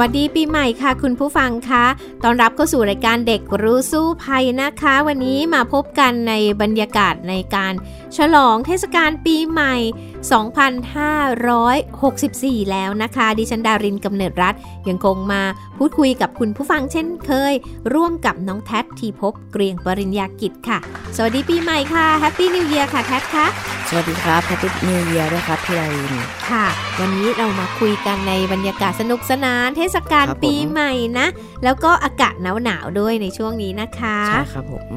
สวัสดีปีใหม่ค่ะ คุณผู้ฟังคะต้อนรับเข้าสู่รายการเด็กรู้สู้ภัยนะคะ วันนี้มาพบกันในบรรยากาศในการ ฉลองเทศกาลปีใหม่ 2564 แล้วนะคะ ดิฉันดารินกำเนิดรัฐยังคงมาพูดคุยกับคุณผู้ฟังเช่นเคย ร่วมกับน้องแท็ทีพบเกรียงปริญญากิจค่ะ สวัสดีปีใหม่ค่ะ Happy New Year ค่ะแท็ค่ะ สวัสดีครับ Happy New Year ด้วยครับพี่ดารินค่ะ วันนี้เรามาคุยกันในบรรยากาศสนุกสนาน เทศกาลปีใหม่นะ แล้วก็อากาศหนาวๆด้วยในช่วงนี้นะคะใช่ครับผม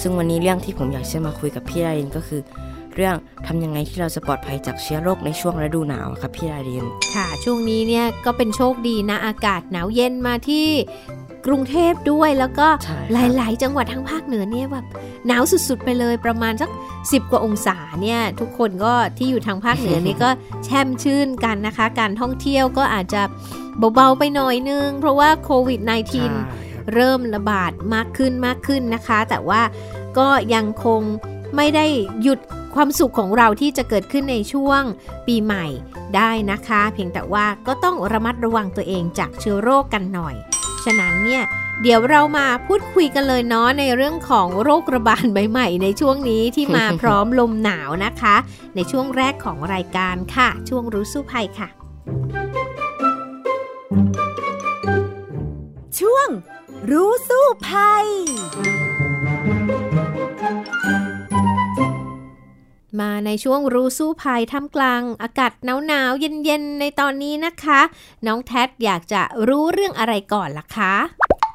ซึ่งวันนี้เรื่องที่ผมอยากจะมาคุยกับพี่ดารินก็คือ เรื่องทำยังไงที่เราจะปลอดภัยจากเชื้อโรคในช่วงฤดูหนาวครับพี่ดารินค่ะ ช่วงนี้เนี่ยก็เป็นโชคดีนะอากาศหนาวเย็นมาที่กรุงเทพด้วยแล้วก็หลาย ๆ จังหวัดทางภาคเหนือเนี่ยแบบหนาวสุด ๆ ไปเลยประมาณสัก 10 กว่าองศาเนี่ยทุกคนก็ที่อยู่ทางภาคเหนือนี่ก็แช่มชื่นกันนะคะ การท่องเที่ยวก็อาจจะเบา ๆ ไปหน่อยนึง เพราะว่าโควิด -19 เริ่มระบาดมากขึ้นมากขึ้นนะคะ แต่ว่าก็ยังคงไม่ได้หยุดความสุขของเราที่จะเกิดขึ้นในช่วงปีใหม่ได้นะคะ เพียงแต่ว่าก็ต้องระมัดระวังตัวเองจากเชื้อโรคกันหน่อย ฉะนั้นเนี่ยเดี๋ยวเรามาพูดคุยกันเลยเนาะในเรื่องของโรคระบาดใหม่ๆในช่วงนี้ที่มาพร้อมลมหนาวนะคะ ในช่วงแรกของรายการค่ะ ช่วงรู้สู้ภัยค่ะ ช่วง รู้สู้ภัย มาในช่วงรู้สู้ภัยท่ามกลาง อากาศหนาวๆเย็นๆในตอนนี้นะคะ น้องแท็อยากจะรู้เรื่องอะไรก่อนล่ะคะ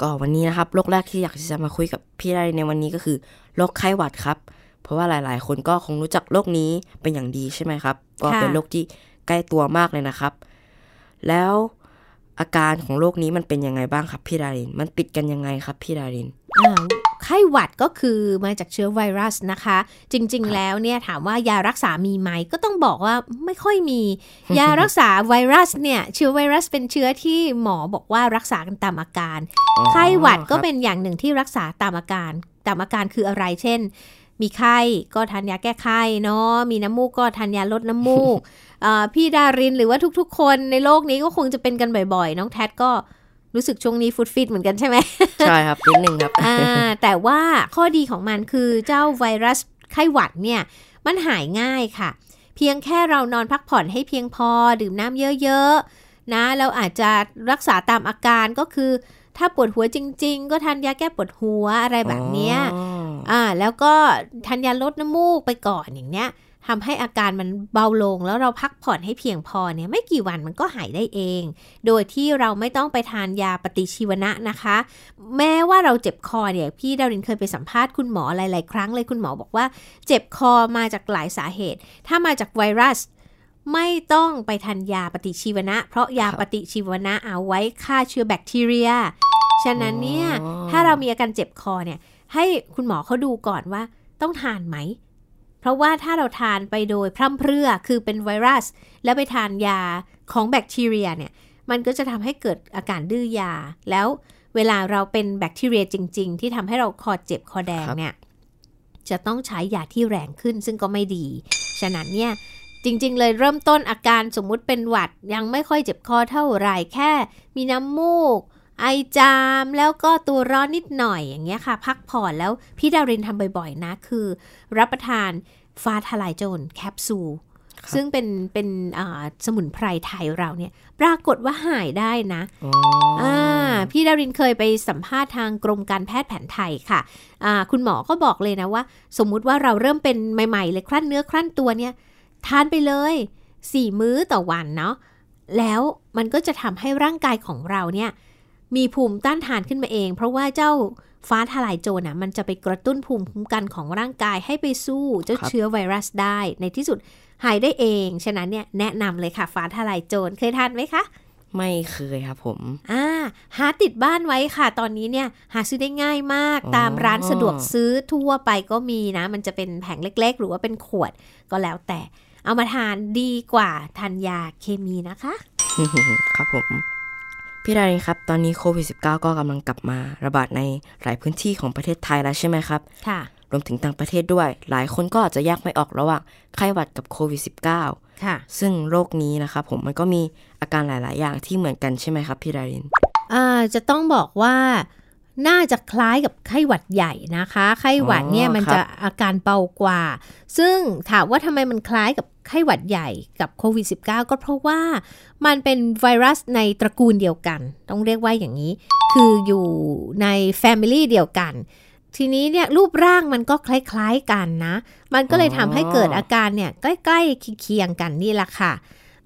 ก็วันนี้นะครับโรคแรกที่อยากจะมาคุยกับพี่ได้ในวันนี้ก็คือโรคไข้หวัดครับ เพราะว่าหลาย ๆ คนก็คงรู้จักโรคนี้เป็นอย่างดีใช่ไหมครับ ก็เป็นโรคที่ใกล้ตัวมากเลยนะครับ แล้ว อาการของโรคนี้มันเป็นยังไงบ้างครับพี่ดาริน มันติดกันยังไงครับพี่ดารินไข้หวัดก็คือมาจากเชื้อไวรัสนะคะ จริงๆ แล้วเนี่ยถามว่ายารักษามีไหมก็ต้องบอกว่าไม่ค่อยมี ยารักษาไวรัสเนี่ยเชื้อไวรัสเป็นเชื้อที่หมอบอกว่ารักษากันตามอาการ ไข้หวัดก็เป็นอย่างหนึ่งที่รักษาตามอาการ ตามอาการคืออะไรเช่น มีไข้ก็ทานยาแก้ไข้เนาะมีน้ำมูกก็ทานยาลดน้ำมูกพี่ดารินหรือว่าทุกๆ คนในโลกนี้ก็คงจะเป็นกันบ่อยๆ น้องแท็ก็รู้สึกช่วงนี้ฟุตฟิตเหมือนกันใช่ไหมใช่ครับนิดนึงครับอ่าแต่ว่าข้อดีของมันคือเจ้าไวรัสไข้หวัดเนี่ยมันหายง่ายค่ะ เพียงแค่เรานอนพักผ่อนให้เพียงพอดื่มน้ำเยอะๆนะเราอาจจะรักษาตามอาการก็คือ ถ้าปวดหัวจริง ๆ ก็ทานยาแก้ปวดหัวอะไรแบบนี้ อ่าแล้วก็ทานยาลดน้ำมูกไปก่อนอย่างเนี้ยทำให้อาการมันเบาลงแล้วเราพักผ่อนให้เพียงพอเนี่ยไม่กี่วันมันก็หายได้เอง โดยที่เราไม่ต้องไปทานยาปฏิชีวนะนะคะ แม้ว่าเราเจ็บคอเนี่ยพี่ดารินเคยไปสัมภาษณ์คุณหมอหลาย ๆ ครั้งเลยคุณหมอบอกว่า เจ็บคอมาจากหลายสาเหตุ ถ้ามาจากไวรัส ไม่ต้องไปทานยาปฏิชีวนะ เพราะยาปฏิชีวนะเอาไว้ฆ่าเชื้อแบคทีเรียฉะนั้นเนี่ยถ้าเรามีอาการเจ็บคอเนี่ย ให้คุณหมอเขาดูก่อนว่าต้องทานไหม เพราะว่าถ้าเราทานไปโดยพร่ำเพรื่อคือเป็นไวรัส แล้วไปทานยาของแบคทีเรียเนี่ยมันก็จะทำให้เกิดอาการดื้อยา แล้วเวลาเราเป็นแบคทีเรียจริง ๆ ที่ทำให้เราคอเจ็บคอแดงเนี่ยจะต้องใช้ยาที่แรงขึ้นซึ่งก็ไม่ดี ฉะนั้นเนี่ยจริง ๆ เลยเริ่มต้นอาการสมมุติเป็นหวัดยังไม่ค่อยเจ็บคอเท่าไหร่แค่ มีน้ำมูก ไอจามแล้วก็ตัวร้อนนิดหน่อยอย่างเงี้ยค่ะ พักผ่อนแล้วพี่ดารินทำบ่อยๆนะ คือ รับประทานฟ้าทลายโจรแคปซูลซึ่งเป็นเป็นสมุนไพรไทยเราเนี่ย ปรากฏว่าหายได้นะอ่าพี่ดารินเคยไปสัมภาษณ์ทางกรมการแพทย์แผนไทยค่ะะคุณหมอก็บอกเลยนะว่า สมมุติว่าเราเริ่มเป็นใหม่ ๆ เลยคลั่นเนื้อคลั่นตัวเนี่ย ทานไปเลยสี่มื้อต่อวันเนาะแล้วมันก็จะทำให้ร่างกายของเราเนี่ย มีภูมิต้านทานขึ้นมาเอง เพราะว่าเจ้าฟ้าทลายโจรอะมันจะไปกระตุ้นภูมิคุ้มกันของร่างกายให้ไปสู้เจ้าเชื้อไวรัสได้ในที่สุดหายได้เอง ฉะนั้นเนี่ยแนะนำเลยค่ะฟ้าทลายโจรเคยทานไหมคะไม่เคยครับผม อ่า หาติดบ้านไว้ค่ะ ตอนนี้เนี่ย หาซื้อได้ง่ายมากอ๋อตามร้านสะดวกซื้อทั่วไปก็มีนะ มันจะเป็นแผงเล็ก ๆ หรือว่าเป็นขวดก็แล้วแต่ เอามาทานดีกว่าทานยาเคมีนะคะ ครับผม พี่ดารินครับ ตอนนี้โควิด -19 ก็กำลังกลับมาระบาดในหลายพื้นที่ของประเทศไทยแล้วใช่ไหมครับ ค่ะ รวมถึงต่างประเทศด้วย หลายคนก็อาจจะแยกไม่ออกระหว่างไข้หวัดกับโควิด -19 ค่ะ ซึ่งโรคนี้นะครับผมมันก็มีอาการหลาย ๆ อย่างที่เหมือนกันใช่ไหมครับพี่ดาริน อ่า จะต้องบอกว่า น่าจะคล้ายกับไข้หวัดใหญ่นะคะ ไข้หวัดเนี่ยอ๋อมันครับจะอาการเบากว่า ซึ่งถามว่าทำไมมันคล้ายกับไข้หวัดใหญ่กับโควิด -19 ก็เพราะว่ามันเป็นไวรัสในตระกูลเดียวกัน ต้องเรียกว่าอย่างนี้ คืออยู่ใน Family เดียวกัน ทีนี้เนี่ยรูปร่างมันก็คล้ายๆกันนะ มันก็เลยทำให้เกิดอาการเนี่ยใกล้ๆเคียงๆกันนี่แหละค่ะ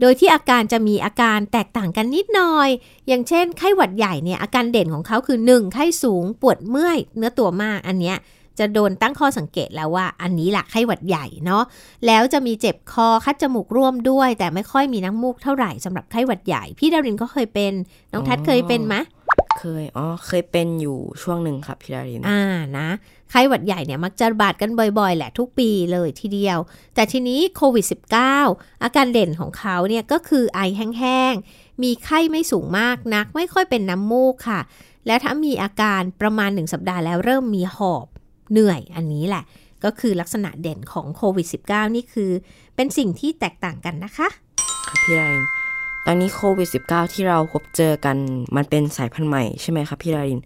โดยที่อาการจะมีอาการแตกต่างกันนิดหน่อย อย่างเช่น ไข้หวัดใหญ่เนี่ยอาการเด่นของเขาคือ 1 ไข้สูงปวดเมื่อย เนื้อตัวมากอันเนี้ยจะโดนตั้งข้อสังเกตแล้วว่า อันนี้แหละไข้หวัดใหญ่เนาะแล้วจะมีเจ็บคอคัดจมูกร่วมด้วย แต่ไม่ค่อยมีน้ำมูกเท่าไหร่สำหรับไข้หวัดใหญ่ พี่ดารินก็เคยเป็นน้องทัศน์เคยเป็นไหมเคย อ๋อ เคยเป็นอยู่ช่วงหนึ่งครับพี่ดาริน อ่า นะ ไข้หวัดใหญ่เนี่ยมักจะระบาดกันบ่อยๆ แหละทุกปีเลยทีเดียว แต่ทีนี้โควิด -19 อาการเด่นของเขาเนี่ยก็คือไอแห้งๆ มีไข้ไม่สูงมากนัก ไม่ค่อยเป็นน้ำมูกค่ะ และถ้ามีอาการประมาณ 1 สัปดาห์แล้วเริ่มมีหอบเหนื่อยอันนี้แหละ ก็คือลักษณะเด่นของโควิด -19 นี่คือ เป็นสิ่งที่แตกต่างกันนะคะครับพี่ดารินตอนนี้โควิด -19 ที่เราพบเจอกันมันเป็นสายพันธุ์ใหม่ใช่ไหมครับพี่ดาริน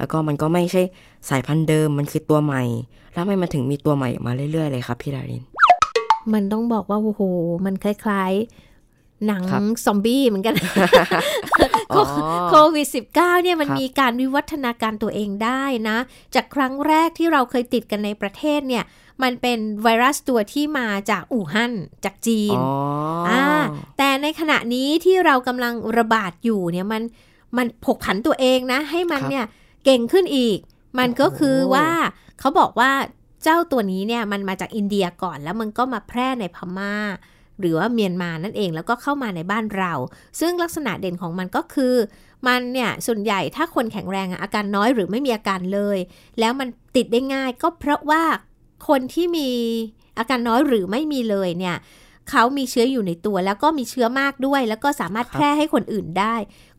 แล้วก็มันก็ไม่ใช่สายพันธุ์เดิมมันคือตัวใหม่ แล้วทำไมมันถึงมีตัวใหม่ออกมาเรื่อยๆเลยครับพี่ดาริน มันต้องบอกว่าโอ้โหมันคล้ายๆ หนังครับซอมบี้เหมือนกันอ๋อโควิด -19 เนี่ยมันครับมีการวิวัฒนาการตัวเองได้นะ จากครั้งแรกที่เราเคยติดกันในประเทศเนี่ยมันเป็นไวรัสตัวที่มาจากอู่ฮั่นจากจีนอ๋อออ่าแต่ในขณะนี้ที่เรากำลังระบาดอยู่เนี่ยมันมันผกผันตัวเองนะ ให้มันครับเนี่ย เก่งขึ้นอีก มันก็คือโอ้โหว่าเขาบอกว่าเจ้าตัวนี้เนี่ยมันมาจากอินเดียก่อนแล้วมันก็มาแพร่ในพม่า หรือว่าเมียนมานั่นเองแล้วก็เข้ามาในบ้านเรา ซึ่งลักษณะเด่นของมันก็คือ มันเนี่ยส่วนใหญ่ถ้าคนแข็งแรงอะอาการน้อยหรือไม่มีอาการเลย แล้วมันติดได้ง่ายก็เพราะว่าคนที่มีอาการน้อยหรือไม่มีเลยเนี่ย เขามีเชื้ออยู่ในตัว แล้วก็มีเชื้อมากด้วย แล้วก็สามารถครับแพร่ให้คนอื่นได้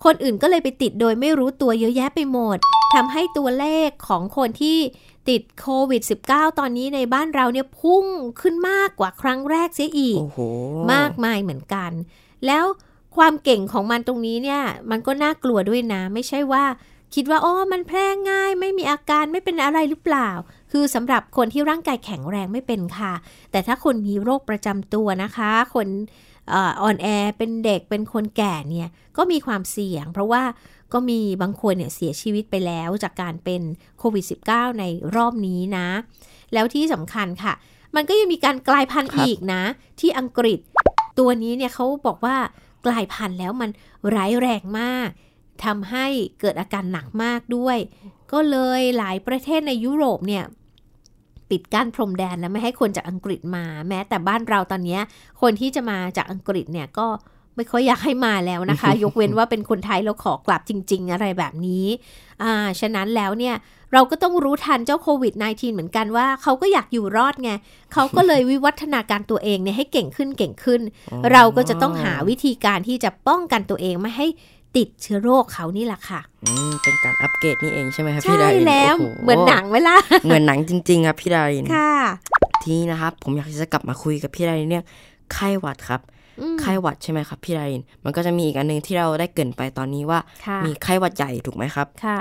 คนอื่นก็เลยไปติดโดยไม่รู้ตัวเยอะแยะไปหมดทำให้ตัวเลขของคนที่ติดโควิด -19 ตอนนี้ในบ้านเราเนี่ยพุ่งขึ้นมากกว่าครั้งแรกเสียอีกโอ้โหมากมายเหมือนกัน แล้วความเก่งของมันตรงนี้เนี่ย มันก็น่ากลัวด้วยนะ ไม่ใช่ว่า คิดว่าอ๋อมันแพร่ง่าย ไม่มีอาการไม่เป็นอะไรหรือเปล่า คือสำหรับคนที่ร่างกายแข็งแรงไม่เป็นค่ะ แต่ถ้าคนมีโรคประจำตัวนะคะ คนอ่อนแอเป็นเด็กเป็นคนแก่เนี่ยก็มีความเสี่ยง เพราะว่าก็มีบางคนเนี่ยเสียชีวิตไปแล้วจากการเป็นโควิด -19 ในรอบนี้นะ แล้วที่สำคัญค่ะ มันก็ยังมีการกลายพันธุ์อีกนะ ที่อังกฤษตัวนี้เนี่ยเขาบอกว่ากลายพันธุ์แล้วมันร้ายแรงมาก ทำให้เกิดอาการหนักมากด้วย ก็เลยหลายประเทศในยุโรปเนี่ยปิดกั้นพรมแดนแล้วไม่ให้คนจากอังกฤษมา แม้แต่บ้านเราตอนเนี้ยคนที่จะมาจากอังกฤษเนี่ยก็ไม่ค่อยอยากให้มาแล้วนะคะ ยกเว้นว่าเป็นคนไทยแล้วขอกลับจริง ๆ อะไรแบบนี้อ่าฉะนั้นแล้วเนี่ยเราก็ต้องรู้ทันเจ้าโควิด -19 เหมือนกันว่าเขาก็อยากอยู่รอดไงเขาก็เลยวิวัฒนาการตัวเองเนี่ยให้เก่งขึ้นเก่งขึ้น เราก็จะต้องหาวิธีการที่จะป้องกันตัวเองไม่ให้ ติดเชื้อโรคเขานี่แหละค่ะอืมเป็นการอัปเกรดนี่เองใช่ไหมครับพี่ใช่ดารินแล้วโโเหมือนหนังเวลาเหมือนหนังจริง ๆ ครับพี่ดารินค่ะทีนี้นะครับผมอยากจะกลับมาคุยกับพี่ดารินเนี่ยไข้หวัดครับอืมไข้หวัดใช่ไหมครับพี่ดาริน มันก็จะมีอีกอันหนึงที่เราได้เกรินไปตอนนี้ว่าค่ะมีไข้หวัดใหญ่ถูกไหมครับค่ะ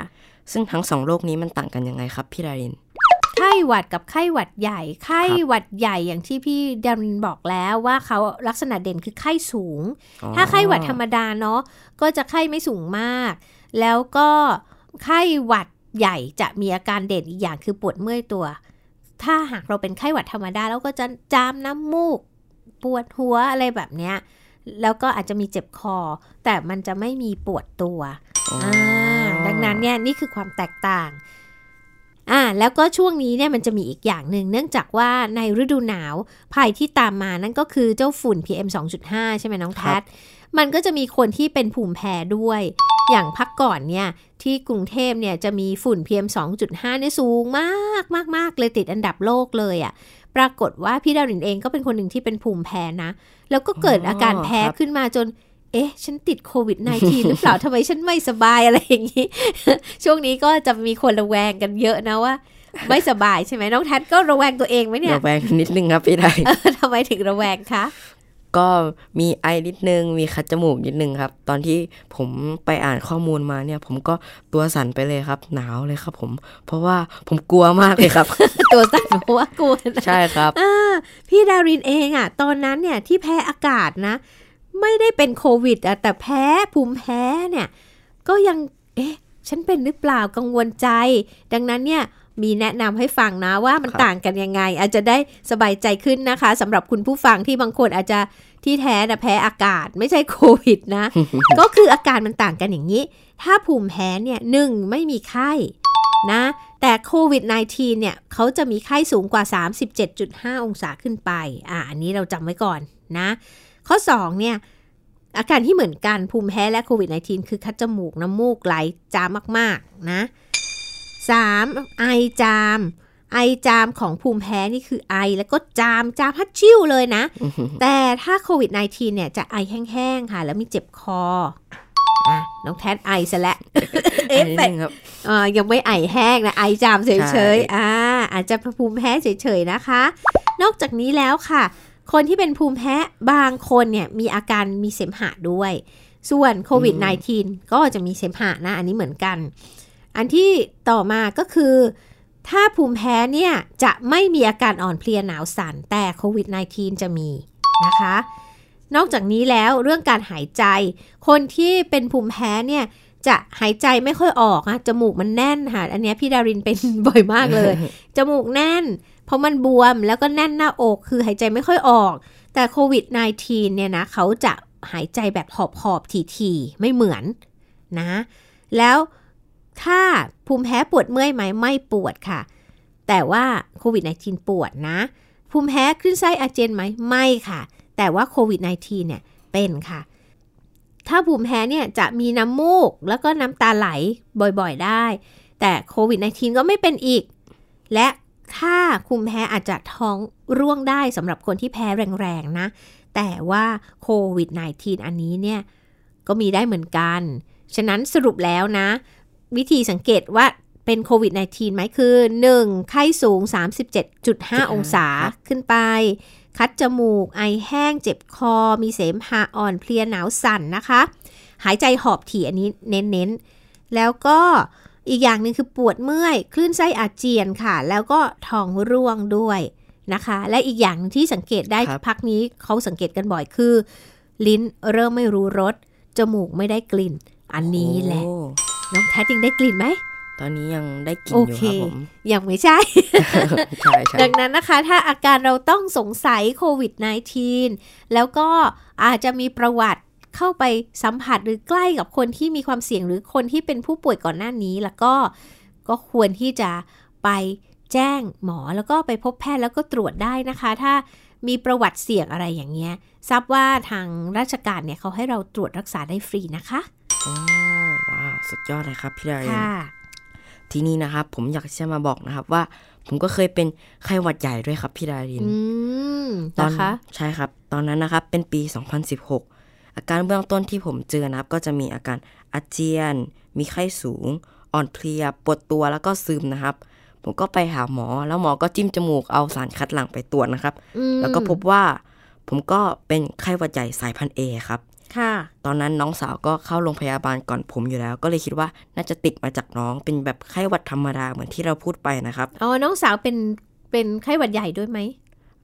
ซึ่งทั้งสองโรคนี้มันต่างกันยังไงครับพี่ดาริน ไข้หวัดกับไข้หวัดใหญ่ ไข้หวัดใหญ่อย่างที่พี่ดารินบอกแล้วว่าเขาลักษณะเด่นคือไข้สูงอ๋อถ้าไข้หวัดธรรมดาเนาะก็จะไข้ไม่สูงมาก แล้วก็ไข้หวัดใหญ่จะมีอาการเด่นอีกอย่างคือปวดเมื่อยตัว ถ้าหากเราเป็นไข้หวัดธรรมดาแล้วก็จะจามน้ำมูก ปวดหัวอะไรแบบเนี้ยแล้วก็อาจจะมีเจ็บคอ แต่มันจะไม่มีปวดตัวอ๋อออ่าดังนั้นเนี่ยนี่คือความแตกต่าง อ่าแล้วก็ช่วงนี้เนี่ยมันจะมีอีกอย่างหนึ่งเนื่องจากว่าในฤดูหนาวภัยที่ตามมานั่นก็คือเจ้าฝุ่น PM 2.5 ใช่ไหมน้องแพทมันก็จะมีคนที่เป็นภูมิแพ้ด้วย อย่างพักก่อนเนี่ยที่กรุงเทพเนี่ยจะมีฝุ่น PM 2.5เนี่ยสูงมากมากมากเลยติดอันดับโลกเลยอะ่ะปรากฏว่าพี่ดารินเองก็เป็นคนหนึ่งที่เป็นภูมิแพ้นะ แล้วก็เกิดอาการแพ้ขึ้นมาจน เอ๊ะ ฉันติดโควิด -19 หรือเปล่าทำไมฉันไม่สบายอะไรอย่างนี้ ช่วงนี้ก็จะมีคนระแวงกันเยอะนะว่า ไม่สบายใช่ไหมน้องแทนก็ระแวงตัวเองไหมเนี่ย ระแวงนิดนึงครับพี่ไดทำไมถึงระแวงคะ ก็มีไอนิดนึง มีคัดจมูกนิดนึงครับ ตอนที่ผมไปอ่านข้อมูลมาเนี่ย ผมก็ตัวสั่นไปเลยครับ หนาวเลยครับ ผม เพราะว่าผมกลัวมากเลยครับ ตัวสั่นเพราะว่ากลัวนะใช่ครับอ่าพี่ดารินเองอะ่ะ ตอนนั้นเนี่ยที่แพ้อากาศนะ ไม่ได้เป็นโควิดอะแต่แพ้ภูมิแพ้เนี่ย ก็ยัง เอ๊ะ ฉันเป็นหรือเปล่ากังวลใจ ดังนั้นเนี่ยมีแนะนำให้ฟังนะว่ามันครับต่างกันยังไง อาจจะได้สบายใจขึ้นนะคะสำหรับคุณผู้ฟังที่บางคนอาจจะที่แท้นะแพ้อากาศไม่ใช่โควิดนะ ก็คืออาการมันต่างกันอย่างนี้ ถ้าภูมิแพ้เนี่ยหนึ่งไม่มีไข้นะ แต่โควิด -19 เนี่ยเขาจะมีไข้สูงกว่า 37.5 องศาขึ้นไป อ่าอันนี้เราจำไว้ก่อนนะ ข้อ2เนี่ยอาการที่เหมือนกันภูมิแพ้และโควิด -19 คือคัดจมูก น้ำมูกไหลจามมาก ๆ นะ 3. ไอจาม ไอจามของภูมิแพ้นี่คือไอแล้วก็จามจามฮัดชิ่วเลยนะ แต่ถ้าโควิด -19 เนี่ยจะไอแห้ง ๆ ค่ะ แล้วมีเจ็บคออะน้องแทนไอซะและไอเอ๊ะนิดแต่นึงครับเอ่อยังไม่ไอแห้งนะไอจามเฉใช่ยๆอ่าอาจจะภูมิแพ้เฉยๆนะคะ นอกจากนี้แล้วค่ะ คนที่เป็นภูมิแพ้บางคนเนี่ยมีอาการมีเสมหะด้วย ส่วนโควิด -19 ก็จะมีเสมหะนะ อันนี้เหมือนกัน อันที่ต่อมาก็คือ ถ้าภูมิแพ้เนี่ยจะไม่มีอาการอ่อนเพลียหนาวสั่นแต่โควิด -19 จะมีนะคะ นอกจากนี้แล้วเรื่องการหายใจ คนที่เป็นภูมิแพ้เนี่ยจะหายใจไม่ค่อยออกอะจมูกมันแน่นค่ะ อันเนี้ยพี่ดารินเป็นบ่อยมากเลย จมูกแน่น เพราะมันบวมแล้วก็แน่นหน้าอกคือหายใจไม่ค่อยออก แต่โควิด -19 เนี่ยนะเขาจะหายใจแบบหอบหอบๆทีๆไม่เหมือนนะ แล้วถ้าภูมิแพ้ปวดเมื่อยไหมไม่ปวดค่ะ แต่ว่าโควิด -19 ปวดนะ ภูมิแพ้คลื่นไส้อาเจียนไหมไม่ค่ะ แต่ว่าโควิด -19 เนี่ยเป็นค่ะ ถ้าภูมิแพ้เนี่ยจะมีน้ำมูกแล้วก็น้ำตาไหลบ่อยๆได้ แต่โควิด -19 ก็ไม่เป็นอีก และ ถ้าภูมิแพ้อาจจะท้องร่วงได้สำหรับคนที่แพ้แรงๆนะ แต่ว่าโควิด -19 อันนี้เนี่ย ก็มีได้เหมือนกัน ฉะนั้นสรุปแล้วนะ วิธีสังเกตว่าเป็นโควิด -19 ไหมคือ 1. ไข้สูง 37.5 องศาครับขึ้นไป คัดจมูก ไอแห้ง เจ็บคอ มีเสมหะอ่อนเพลียหนาวสั่นนะคะ หายใจหอบถี่อันนี้เน้นๆ แล้วก็ อีกอย่างหนึ่งคือปวดเมื่อย คลื่นไส้อาเจียนค่ะ แล้วก็ท้องร่วงด้วยนะคะ และอีกอย่างหนึ่งที่สังเกตได้ครับพักนี้เขาสังเกตกันบ่อยคือ ลิ้นเริ่มไม่รู้รสจมูกไม่ได้กลิ่น อันนี้แหละโอ้น้องแท้จริงได้กลิ่นไหมตอนนี้ยังได้กินโออยู่เคครับผมยังไม่ใช่ใช่ ใช่ดังนั้นนะคะ ถ้าอาการเราต้องสงสัยโควิด -19 แล้วก็อาจจะมีประวัติ เข้าไปสัมผัสหรือใกล้กับคนที่มีความเสี่ยงหรือคนที่เป็นผู้ป่วยก่อนหน้านี้ แล้วก็ก็ควรที่จะไปแจ้งหมอแล้วก็ไปพบแพทย์แล้วก็ตรวจได้นะคะ ถ้ามีประวัติเสี่ยงอะไรอย่างเงี้ยทราบว่าทางราชการเนี่ยเขาให้เราตรวจรักษาได้ฟรีนะคะโอ้ว้าวสุดยอดเลยครับพี่ดารินค่ะ ทีนี้นะครับผมอยากจะมาบอกนะครับว่า ผมก็เคยเป็นไข้หวัดใหญ่ด้วยครับพี่ดารินอืมตอนนะคะใช่ครับ ตอนนั้นนะครับเป็นปี 2016 อาการเบื้องต้นที่ผมเจอนะครับ ก็จะมีอาการอาเจียน มีไข้สูง อ่อนเพลีย ปวดตัวแล้วก็ซึมนะครับ ผมก็ไปหาหมอ แล้วหมอก็จิ้มจมูกเอาสารคัดหลั่งไปตรวจนะครับอืมแล้วก็พบว่าผมก็เป็นไข้หวัดใหญ่สายพันธุ์เอครับ ค่ะ ตอนนั้นน้องสาวก็เข้าโรงพยาบาลก่อนผมอยู่แล้ว ก็เลยคิดว่าน่าจะติดมาจากน้องเป็นแบบไข้หวัดธรรมดาเหมือนที่เราพูดไปนะครับ อ๋อ น้องสาวเป็นเป็นไข้หวัดใหญ่ด้วยไหม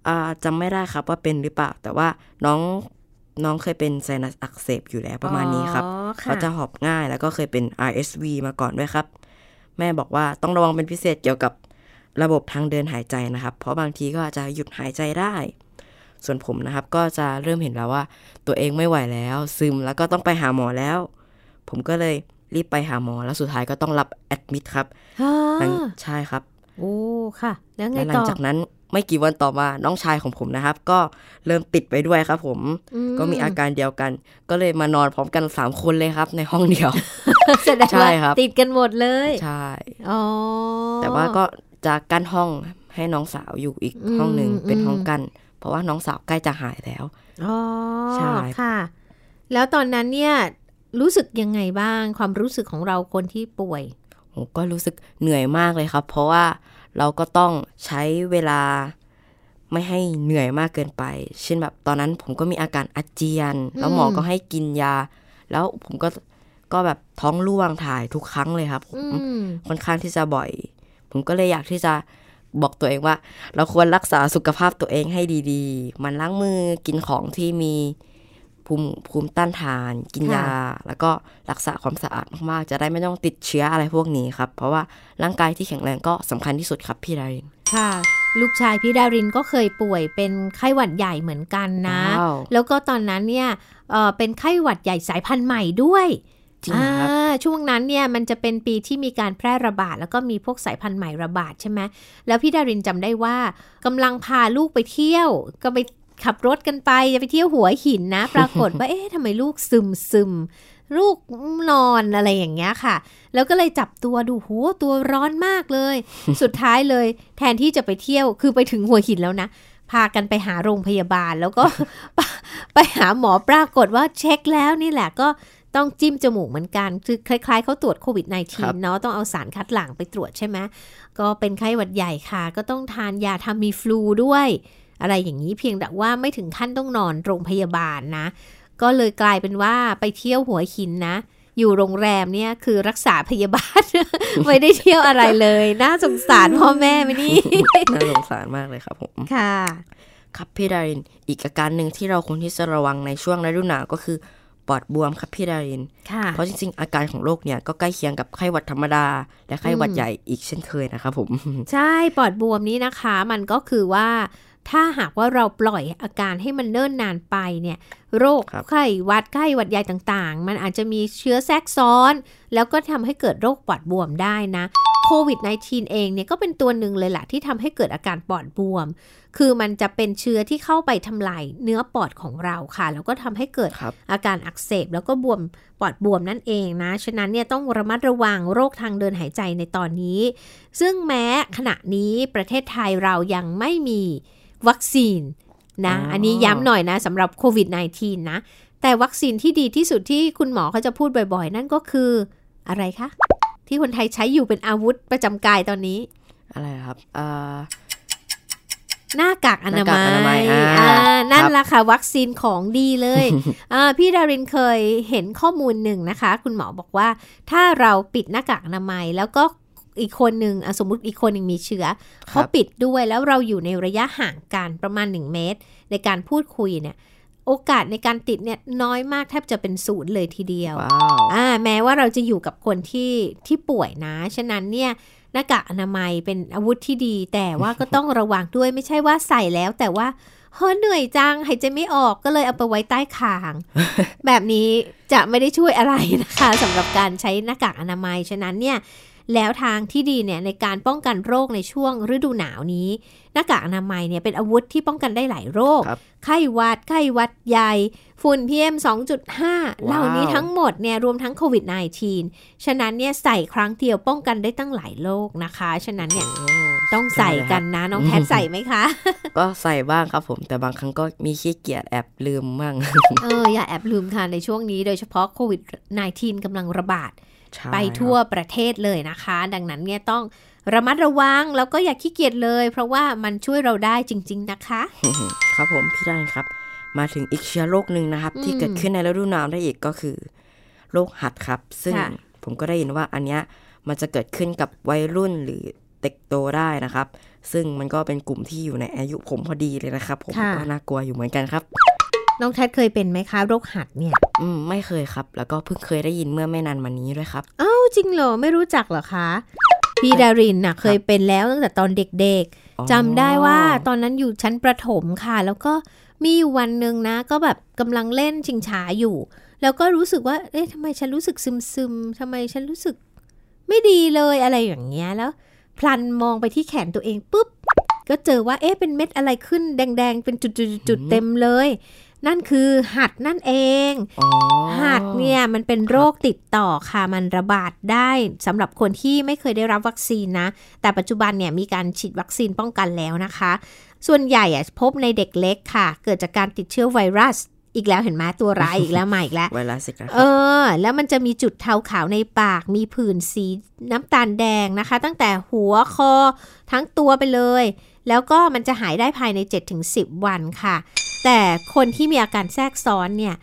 อ่าจำไม่ได้ครับว่าเป็นหรือเปล่า แต่ว่าน้อง น้องเคยเป็นไซนัสอักเสบอยู่แล้วประมาณนี้ครับอ๋อค่ะเขาจะหอบง่ายแล้วก็เคยเป็น RSV มาก่อนด้วยครับ แม่บอกว่าต้องระวังเป็นพิเศษเกี่ยวกับระบบทางเดินหายใจนะครับ เพราะบางทีก็อาจจะหยุดหายใจได้ ส่วนผมนะครับก็จะเริ่มเห็นแล้วว่า ตัวเองไม่ไหวแล้ว ซึมแล้วก็ต้องไปหาหมอแล้ว ผมก็เลยรีบไปหาหมอแล้วสุดท้ายก็ต้องรับแอดมิดครับอ่าหลังใช่ครับโอ้ค่ะ แล้วไงและหลัต่งอจากนั้น ไม่กี่วันต่อมาน้องชายของผมนะครับ ก็เริ่มติดไปด้วยครับผมอืมก็มีอาการเดียวกัน ก็เลยมานอนพร้อมกันสามคนเลยครับ ในห้องเดียวแสดงใช่ว่าครับ ติดกันหมดเลยใช่อ๋อแต่ว่าก็จะกั้นห้องให้น้องสาวอยู่อีกอืมห้องหนึ่งเป็นอืมห้องกัน เพราะว่าน้องสาวใกล้จะหายแล้วอ๋อใช่ค่ะ แล้วตอนนั้นเนี่ยรู้สึกยังไงบ้างความรู้สึกของเราคนที่ป่วยผมก็รู้สึกเหนื่อยมากเลยครับ เพราะว่า เราก็ต้องใช้เวลาไม่ให้เหนื่อยมากเกินไป เช่นแบบตอนนั้นผมก็มีอาการอาเจียน แล้วหมอก็ให้กินยา แล้วผมก็ก็แบบท้องร่วงถ่ายทุกครั้งเลยครับผมอืมค่อนข้างที่จะบ่อย ผมก็เลยอยากที่จะบอกตัวเองว่า เราควรรักษาสุขภาพตัวเองให้ดี ๆ มันล้างมือกินของที่มี ภูมิภูมิต้านทาน กินยา แล้วก็รักษาความสะอาดมากๆ จะได้ไม่ต้องติดเชื้ออะไรพวกนี้ครับ เพราะว่าร่างกายที่แข็งแรงก็สำคัญที่สุดครับพี่ดาริน ค่ะ ลูกชายพี่ดารินก็เคยป่วยเป็นไข้หวัดใหญ่เหมือนกันนะว้าวแล้วก็ตอนนั้นเนี่ยเอ่อเป็นไข้หวัดใหญ่สายพันธุ์ใหม่ด้วยจริงเหรอครับอ่าช่วงนั้นเนี่ยมันจะเป็นปีที่มีการแพร่ระบาด แล้วก็มีพวกสายพันธุ์ใหม่ระบาดใช่ไหมแล้วพี่ดารินจำได้ว่ากำลังพาลูกไปเที่ยว ก็ไป ขับรถกันไปจะไปเที่ยวหัวหินนะ ปรากฏว่าเอ๊ะทำไมลูกซึมซึมลูกนอนอะไรอย่างเงี้ยค่ะ แล้วก็เลยจับตัวดูโหตัวร้อนมากเลย สุดท้ายเลย แทนที่จะไปเที่ยวคือไปถึงหัวหินแล้วนะพากันไปหาโรงพยาบาลแล้วก็ไปหาหมอปรากฏว่าเช็คแล้วนี่แหละก็ต้องจิ้มจมูกเหมือนกัน คือคล้ายๆเขาตรวจโควิดครับ -19 เนาะต้องเอาสารคัดหลั่งไปตรวจใช่ไหมก็เป็นไข้หวัดใหญ่ค่ะ ก็ต้องทานยาทามีฟลูด้วย อะไรอย่างนี้เพียงแต่ว่าไม่ถึงขั้นต้องนอนโรงพยาบาลนะ ก็เลยกลายเป็นว่าไปเที่ยวหัวหินนะ อยู่โรงแรมเนี่ยคือรักษาพยาบาลไม่ได้เที่ยวอะไรเลย น่าสงสารพ่อแม่ไหมนี่ น่าสงสารมากเลยครับผมค่ะ ครับพี่ดาริน อีกอาการหนึ่งที่เราควรที่จะระวังในช่วงฤดูหนาวก็คือปอดบวมครับพี่ดารินค่ะเพราะจริงๆ อาการของโรคเนี่ยก็ใกล้เคียงกับไข้หวัดธรรมดา และไข้หวัดใหญ่อีกเช่นเคยนะครับผม ใช่ ปอดบวมนี้นะคะ มันก็คือว่า ถ้าหากว่าเราปล่อยอาการให้มันเนิ่นนานไปเนี่ยโรคครับไข้หวัดไข้หวัดใหญ่ต่างๆ มันอาจจะมีเชื้อแทรกซ้อน แล้วก็ทำให้เกิดโรคปอดบวมได้นะโควิด -19 เองเนี่ยก็เป็นตัวหนึ่งเลยแหละที่ทำให้เกิดอาการปอดบวม คือมันจะเป็นเชื้อที่เข้าไปทำลายเนื้อปอดของเราค่ะ แล้วก็ทำให้เกิดครับอาการอักเสบแล้วก็บวมปอดบวมนั่นเองนะ ฉะนั้นเนี่ยต้องระมัดระวังโรคทางเดินหายใจในตอนนี้ ซึ่งแม้ขณะนี้ประเทศไทยเรายังไม่มี วัคซีนนะอ๋ออัอันนี้ย้ำหน่อยนะสำหรับโควิด -19 นะ แต่วัคซีนที่ดีที่สุดที่คุณหมอเขาจะพูดบ่อยๆ นั่นก็คืออะไรคะ ที่คนไทยใช้อยู่เป็นอาวุธประจำกายตอนนี้ อะไรครับอ่าหน้ากากอนาหน้ากากอนามัมัยยอ่าอ่านั่นครับละค่ะ วัคซีนของดีเลยอ่าพี่ดารินเคยเห็นข้อมูลหนึ่งนะคะ คุณหมอบอกว่า ถ้าเราปิดหน้ากากอนามัยแล้วก็ อีกคนหนึ่งอะสมมุติอีกคนหนึ่งมีเชื้อคเขารับปิดด้วยแล้วเราอยู่ในระยะห่างกันประมาณ 1 เมตร ในการพูดคุยเนี่ยโอกาสในการติดเนี่ยน้อยมากแทบจะเป็นศูนย์เลยทีเดียวว้าวอ่าแม้ว่าเราจะอยู่กับคนที่ที่ป่วยนะ ฉะนั้นเนี่ยหน้ากากอนามัยเป็นอาวุธที่ดี แต่ว่าก็ต้องระวังด้วยไม่ใช่ว่าใส่แล้ว แต่ว่าเฮ้ยเหนื่อยจังหายใจไม่ออกก็เลยเอาไปไว้ใต้คาง แบบนี้จะไม่ได้ช่วยอะไรนะคะสำหรับการใช้หน้ากากอนามัยฉะนั้นเนี่ย แล้วทางที่ดีเนี่ยในการป้องกันโรคในช่วงฤดูหนาวนี้ หน้ากากอนามัยเนี่ยเป็นอาวุธที่ป้องกันได้หลายโรคครับไข้หวัด ไข้หวัดใหญ่ ฝุ่น PM 2.5 เหล่านี้ทั้งหมดเนี่ยรวมทั้งโควิด -19 ฉะนั้นเนี่ยใส่ครั้งเดียวป้องกันได้ตั้งหลายโรคนะคะ ฉะนั้นเนี่ยโอ้ต้องใส่กันนะ น้องแพทใส่ไหมคะ ก็ใส่บ้างครับผม แต่บางครั้งก็มีขี้เกียจแอบลืมบ้างเอออย่าแอบลืมค่ะในช่วงนี้โดยเฉพาะโควิด -19 กำลังระบาดใช่ ไปทั่วประเทศเลยนะคะ ดังนั้นเนี่ยต้องระมัดระวังแล้วก็อย่าขี้เกียจเลย เพราะว่ามันช่วยเราได้จริง ๆนะคะ ครับผมพี่ได้ครับ มาถึงอีกเชื้อโรคหนึ่งนะครับอืมที่เกิดขึ้นในฤดูหนาวได้อีกก็คือโรคหัดครับ ซึ่งค่ะผมก็ได้ยินว่าอันเนี้ยมันจะเกิดขึ้นกับวัยรุ่นหรือเด็กโตได้นะครับ ซึ่งมันก็เป็นกลุ่มที่อยู่ในอายุผมพอดีเลยนะครับ ผมก็น่ากลัวอยู่เหมือนกันครับ น้องแทดเคยเป็นไหมคะโรคหัดเนี่ย อืมไม่เคยครับ แล้วก็เพิ่งเคยได้ยินเมื่อไม่นานมานี้ด้วยครับอ้าวจริงเหรอไม่รู้จักเหรอคะพี่ดารินน่ะเคยเป็นแล้วตั้งแต่ตอนเด็กอ๋อๆจำได้ว่าตอนนั้นอยู่ชั้นประถมค่ะ แล้วก็มีอยู่วันหนึ่งนะ ก็แบบกำลังเล่นชิงช้าอยู่ แล้วก็รู้สึกว่า เอ๊ะทำไมฉันรู้สึกซึมๆทำไมฉันรู้สึก ไม่ดีเลยอะไรอย่างเงี้ยแล้ว พลันมองไปที่แขนตัวเองปุ๊บ ก็เจอว่าเอ๊ะเป็นเม็ดอะไรขึ้นแดง ๆ เป็นจุดๆๆๆเต็มเลย นั่นคือหัดนั่นเองอ๋อหัดเนี่ยมันเป็นโรคติดต่อค่ะมันระบาดได้สำหรับคนที่ไม่เคยได้รับวัคซีนนะ แต่ปัจจุบันเนี่ยมีการฉีดวัคซีนป้องกันแล้วนะคะ ส่วนใหญ่อะพบในเด็กเล็กค่ะ เกิดจากการติดเชื้อไวรัสอีกแล้วเห็นไหมตัวร้ายอีกแล้วมาอีกแล้วไวรัสสิครับเออ แล้วมันจะมีจุดเทาขาวในปาก มีผื่นสีน้ำตาลแดงนะคะ ตั้งแต่หัวคอทั้งตัวไปเลย แล้วก็มันจะหายได้ภายใน 7-10 วันค่ะ แต่คนที่มีอาการแทรกซ้อนเนี่ย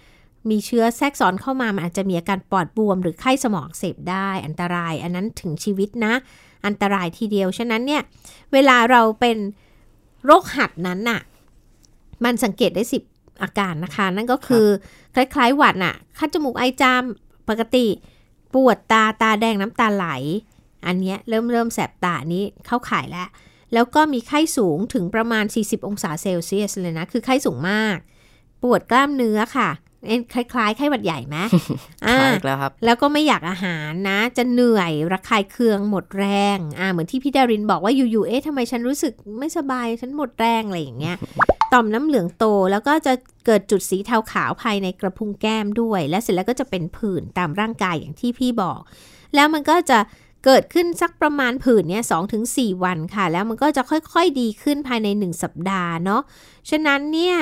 มีเชื้อแทรกซ้อนเข้ามามันอาจจะมีอาการปอดบวม หรือไข้สมองเสพได้อันตราย อันนั้นถึงชีวิตนะ อันตรายทีเดียว ฉะนั้นเนี่ยเวลาเราเป็นโรคหัดนั้นน่ะมันสังเกตได้สิบอาการนะคะ นั่นก็คือคล้ายๆหวัดน่ะคัดจมูกไอจามปกติ ปวดตาตาแดงน้ำตาไหล อันเนี้ยเริ่มเริ่มแสบตานี้เข้าข่ายแล้ว แล้วก็มีไข้สูงถึงประมาณ 40 องศาเซลเซียสเลยนะ คือไข้สูงมาก ปวดกล้ามเนื้อค่ะเอ็นคล้ายๆไข้หวัดใหญ่ไหมอ่าขายอีกแล้วครับ แล้วก็ไม่อยากอาหารนะ จะเหนื่อยระคายเคืองหมดแรง อ่า เหมือนที่พี่ดารินบอกว่าอยู่ๆ เอ๊ะทำไมฉันรู้สึกไม่สบาย ฉันหมดแรงอะไรอย่างเงี้ย ต่อมน้ำเหลืองโต แล้วก็จะเกิดจุดสีเทาขาวภายในกระพุ้งแก้มด้วย และเสร็จแล้วก็จะเป็นผื่นตามร่างกายอย่างที่พี่บอก แล้วมันก็จะ เกิดขึ้นสักประมาณผื่นเนี่ยสองถึงสี่วันค่ะ แล้วมันก็จะค่อยๆดีขึ้นภายในหนึ่งสัปดาห์เนาะ ฉะนั้นเนี่ย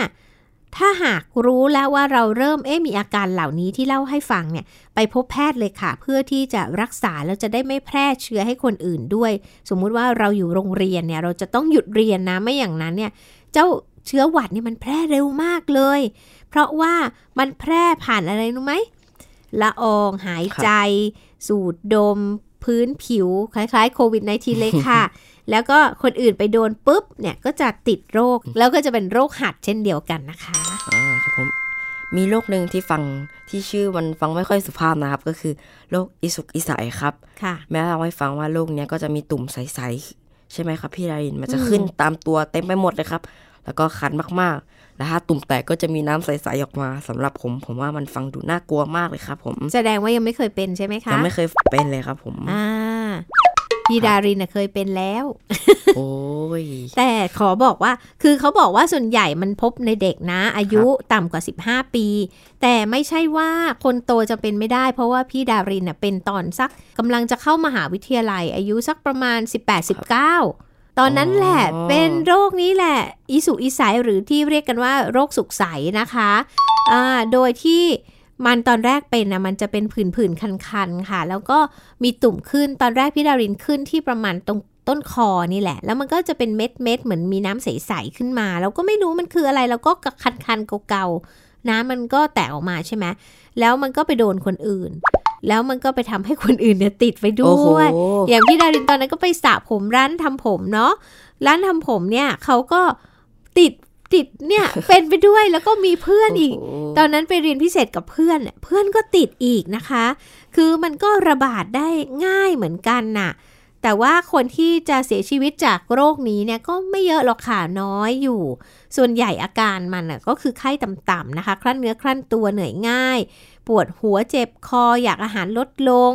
ถ้าหากรู้แล้วว่าเราเริ่มเอ๊ะมีอาการเหล่านี้ที่เล่าให้ฟังเนี่ยไปพบแพทย์เลยค่ะ เพื่อที่จะรักษาแล้วจะได้ไม่แพร่เชื้อให้คนอื่นด้วย สมมุติว่าเราอยู่โรงเรียนเนี่ยเราจะต้องหยุดเรียนนะไม่อย่างนั้นเนี่ยเจ้าเชื้อหวัดนี่มันแพร่เร็วมากเลย เพราะว่ามันแพร่ผ่านอะไรรู้ไหมละอองหายใจ สูดดม พื้นผิว คล้ายๆโควิด -19 เลยค่ะ แล้วก็คนอื่นไปโดนปุ๊บเนี่ยก็จะติดโรคแล้วก็จะเป็นโรคหัดเช่นเดียวกันนะคะอ่าครับผมมีโรคหนึ่งที่ฟังที่ชื่อมันฟังไม่ค่อยสุภาพนะครับ ก็คือโรคอิสุกอิสัยครับ ค่ะ แม่เล่าให้ฟังว่าโรคเนี้ยก็จะมีตุ่มใสๆใช่ไหมครับ พี่ดารินมันจะขึ้นตามตัวเต็มไปหมดเลยครับ แล้วก็คันมากๆ แล้วถ้าตุ่มแตกก็จะมีน้ำใสๆออกมาสำหรับผม ผมว่ามันฟังดูน่ากลัวมากเลยครับ ผม แสดงว่ายังไม่เคยเป็นใช่ไหมคะยังไม่เคยเป็นเลยครับ ผมอ่าพี่ดารินน่ะเคยเป็นแล้ว โอ้ย แต่ขอบอกว่า คือเขาบอกว่าส่วนใหญ่มันพบในเด็กนะ อายุต่ำกว่า 15 ปี แต่ไม่ใช่ว่าคนโตจะเป็นไม่ได้ เพราะว่าพี่ดารินน่ะเป็นตอนสักกำลังจะเข้ามหาวิทยาลัย อายุสักประมาณ 18-19 ตอนนั้นแหละอ๋อเป็นโรคนี้แหละ อิสุอิสัยหรือที่เรียกกันว่าโรคสุกใสนะคะอ่าโดยที่มันตอนแรกเป็นนะมันจะเป็นผื่นๆคันๆค่ะ แล้วก็มีตุ่มขึ้นตอนแรกพี่ดารินขึ้นที่ประมาณตรงต้นคอนี่แหละ แล้วมันก็จะเป็นเม็ดเม็ดๆเหมือนมีน้ำใสๆขึ้นมา เราก็ไม่รู้มันคืออะไรเราก็คันๆเก่าๆน้ำมันก็แตกออกมาใช่ไหมแล้วมันก็ไปโดนคนอื่น แล้วมันก็ไปทำให้คนอื่นเนี่ยติดไปด้โอ้โหวย อย่างพี่ดารินตอนนั้นก็ไปสระผมร้านทำผมเนาะร้านทำผมเนี่ยเขาก็ติดติดเนี่ยเป็นไปด้วยแล้วก็มีเพื่อนอีกโโหตอนนั้นไปเรียนพิเศษกับเพื่อนเนี่ยเพื่อนก็ติดอีกนะคะ คือมันก็ระบาดได้ง่ายเหมือนกันน่ะ แต่ว่าคนที่จะเสียชีวิตจากโรคนี้เนี่ยก็ไม่เยอะหรอกค่ะน้อยอยู่ ส่วนใหญ่อาการมันน่ะก็คือไข้ต่ำๆนะคะ คลั่นเนื้อคลั่นตัวเหนื่อยง่าย ปวดหัวเจ็บคออยากอาหารลดลง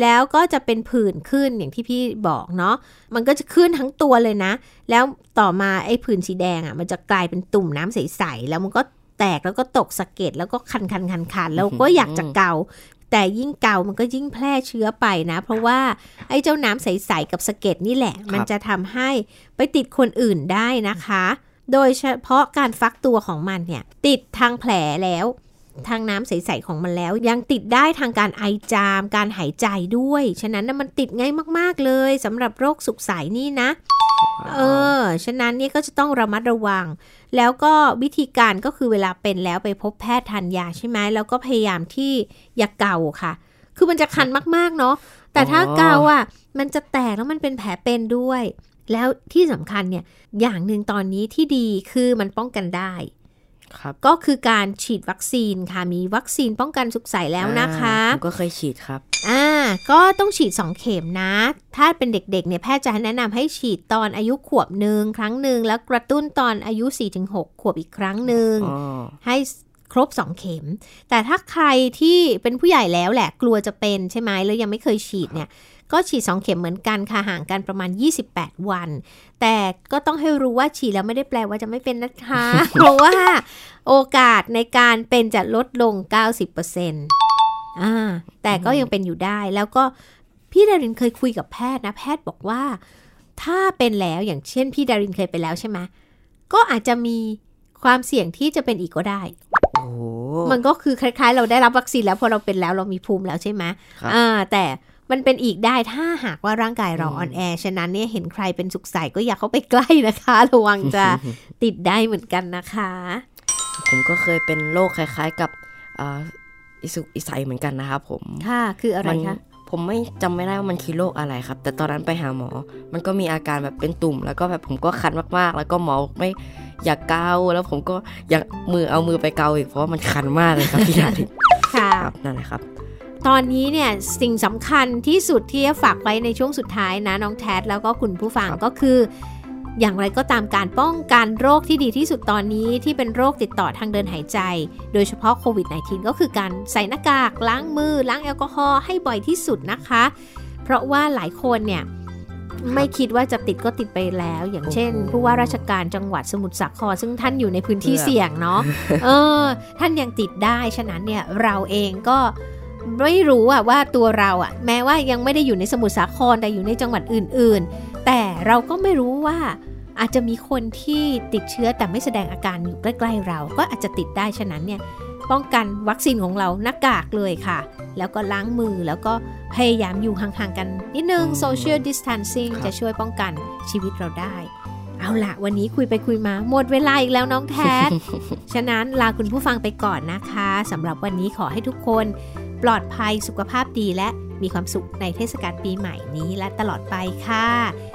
แล้วก็จะเป็นผื่นขึ้นอย่างที่พี่บอกเนาะมันก็จะขึ้นทั้งตัวเลยนะ แล้วต่อมาไอ้ผื่นสีแดงอะมันจะกลายเป็นตุ่มน้ำใสๆแล้วมันก็แตกแล้วก็ตกสะเก็ดแล้วก็คันคันคันคันๆแล้วก็อยากจะเกา แต่ยิ่งเกามันก็ยิ่งแพร่เชื้อไปนะ เพราะว่าไอ้เจ้าน้ำใสๆกับสะเก็ดนี่แหละ มันจะทำให้ไปติดคนอื่นได้นะคะ โดยเฉพาะการฟักตัวของมันเนี่ย ติดทางแผลแล้ว ทางน้ำใสๆของมันแล้ว ยังติดได้ทางการไอจาม การหายใจด้วย ฉะนั้นนะมันติดง่ายมาก ๆเลยสำหรับโรคสุกใสนี่นะ เออ ฉะนั้นเนี่ยก็จะต้องระมัดระวัง แล้วก็วิธีการก็คือเวลาเป็นแล้วไปพบแพทย์ทานยาใช่ไหมแล้วก็พยายามที่อย่าเกาค่ะ คือมันจะคันมากๆเนาะแต่ถ้าอ๋อเกาอะมันจะแตกแล้วมันเป็นแผลเป็นด้วย แล้วที่สำคัญเนี่ยอย่างหนึ่งตอนนี้ที่ดีคือมันป้องกันได้ครับ ก็คือการฉีดวัคซีนค่ะ มีวัคซีนป้องกันสุกใสแล้วนะคะอ่าผมก็เคยฉีดครับอ่าก็ต้องฉีด 2 เข็มนะ ถ้าเป็นเด็กๆเนี่ยแพทย์จะแนะนำให้ฉีดตอนอายุขวบหนึ่งครั้งหนึ่งแล้วกระตุ้นตอนอายุ 4-6 ขวบอีกครั้งหนึ่งอ๋อให้ครบ 2 เข็ม แต่ถ้าใครที่เป็นผู้ใหญ่แล้วแหละกลัวจะเป็นใช่ไหมแล้วยังไม่เคยฉีดเนี่ย ก็ฉีด 2 เข็มเหมือนกันค่ะห่างกันประมาณ 28 วัน แต่ก็ต้องให้รู้ว่าฉีดแล้วไม่ได้แปลว่าจะไม่เป็นนะคะ เพราะว่าโอกาสในการเป็นจะลดลง 90%อ่าแต่ก็ยังเป็นอยู่ได้แล้วก็พี่ดารินเคยคุยกับแพทย์นะ แพทย์บอกว่า ถ้าเป็นแล้วอย่างเช่น พี่ดารินเคยไปแล้วใช่ไหมก็อาจจะมีความเสี่ยงที่จะเป็นอีกก็ได้โอ้โหมันก็คือคล้าย ๆ เราได้รับวัคซีนแล้วพอเราเป็นแล้วเรามีภูมิแล้วใช่ไหมครับอ่าแต่ มันเป็นอีกได้ถ้าหากว่าร่างกายเราอืมอ่อนแอ ฉะนั้นเนี่ยเห็นใครเป็นสุขใสก็อย่าเข้าไปใกล้นะคะ ระวังจะติดได้เหมือนกันนะคะ ผมก็เคยเป็นโรคคล้ายๆกับอ่าอิสุกอิสัยเหมือนกันนะครับผม ค่ะ คืออะไรมัคะ ผมไม่จำไม่ได้ว่ามันคือโรคอะไรครับ แต่ตอนนั้นไปหาหมอ มันก็มีอาการแบบเป็นตุ่ม แล้วก็แบบผมก็คันมากๆ แล้วก็หมอบอกไม่อยากเกาแล้วผมก็อยากมือเอามือไปเกาอีกเพราะว่ามันคันมากเลยครับพี่ดารินค่ะครับนั่นแหละครับ ตอนนี้เนี่ยสิ่งสำคัญที่สุดที่จะฝากไว้ในช่วงสุดท้ายนะน้องแทดแล้วก็คุณผู้ฟังครับก็คือ อย่างไรก็ตามการป้องกันโรคที่ดีที่สุดตอนนี้ที่เป็นโรคติดต่อทางเดินหายใจ โดยเฉพาะโควิด -19 ก็คือการใส่หน้ากากล้างมือ ล้างแอลกอฮอล์ให้บ่อยที่สุดนะคะ เพราะว่าหลายคนเนี่ยไม่คิดว่าจะติดก็ติดไปแล้ว อย่างเช่นโอ้โหผู้ว่าราชการจังหวัดสมุทรสาครซึ่งท่านอยู่ในพื้นที่เพื่อเสี่ยงเนาะเออ ท่านยังติดได้ฉะนั้นเนี่ยเราเองก็ ไม่รู้อะว่าตัวเราอะแม้ว่ายังไม่ได้อยู่ในสมุทรสาครแต่อยู่ในจังหวัดอื่น ๆ แต่เราก็ไม่รู้ว่าอาจจะมีคนที่ติดเชื้อแต่ไม่แสดงอาการอยู่ใกล้ๆเรา ก็อาจจะติดได้ฉะนั้นเนี่ยป้องกันวัคซีนของเราหน้ากากเลยค่ะ แล้วก็ล้างมือแล้วก็พยายามอยู่ห่างๆกันนิดนึงอืม social distancing ครับจะช่วยป้องกันชีวิตเราได้ เอาล่ะวันนี้คุยไปคุยมา หมดเวลาอีกแล้วน้องแทดฉะนั้นลาคุณผู้ฟังไปก่อนนะคะสำหรับวันนี้ขอให้ทุกคน ปลอดภัยสุขภาพดีและมีความสุขในเทศกาลปีใหม่นี้และตลอดไปค่ะ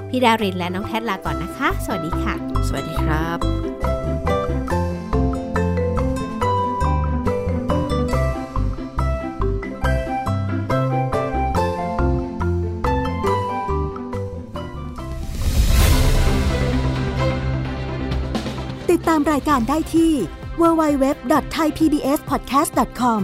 พี่ดารินและน้องแทดลาก่อนนะคะ สวัสดีค่ะ สวัสดีครับติดตามรายการได้ที่ www.thaipbspodcast.com